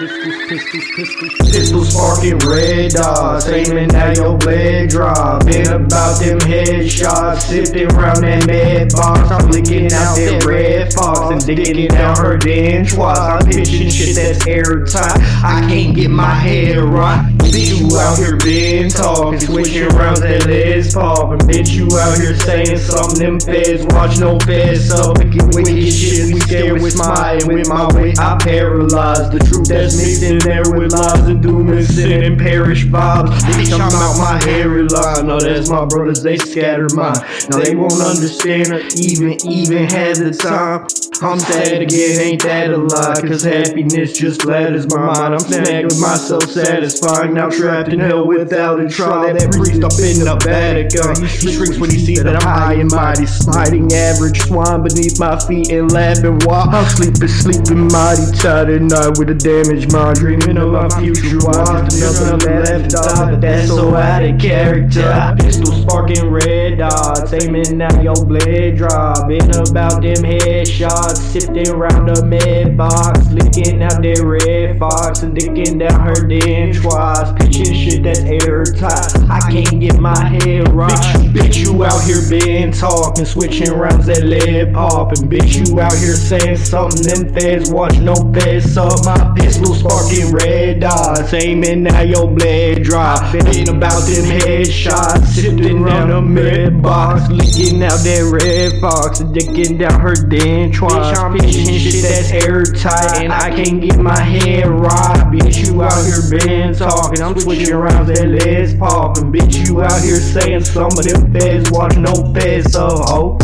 Pistols, sparking red dots, aiming at your blade drop. Been about them headshots, sifting round that med box. I'm licking out that red fox and digging down her dentroirs. I'm pitching shit that's airtight. I can't get my head right. Bitch, you out here being talking, switching rounds that legs pop. And bitch, you out here saying something. Them feds watch no feds up. Wicked, wicked shit, scared with my weight. I paralyze the truth that's mixed in there with lies and doom and sin and perish vibes. Bitch, I'm out my hairy line. No, that's my brothers, they scatter mine. No, they won't understand or even, even have the time. I'm sad again, ain't that a lie? Cause happiness just gladdens my mind. I'm snagged with myself satisfying. Now trapped in hell without a trial. That priest up in the Vatican. He shrinks when he sees that I'm high and mighty. Sliding average swine beneath my feet and laughing while I'm sleeping, sleeping mighty tight at night with a damaged mind. Dreaming of my future wife. Nothing left off, but that's so out of character. Pistol sparking red dots, aiming at your blade drop. Been about them headshots, sifting around the med box, licking out that red fox and dicking down her dentroirs. Pitching shit that's airtight. I can't get my head right. Bitch, bitch, you out here being talking, switching rounds that lead popping. Bitch, you out here saying something. Them feds watch no feds up. My pistol sparking red dots, aiming at your blood drop. Been about them headshots, sifting down a med box, licking out that red fox, dicking down her dentroirs. Bitch, I'm shit that's airtight, and I can't get my head right here been talking, I'm switching around that Les Paul. And bitch, you out here saying some of them feds watch no feds, so ho.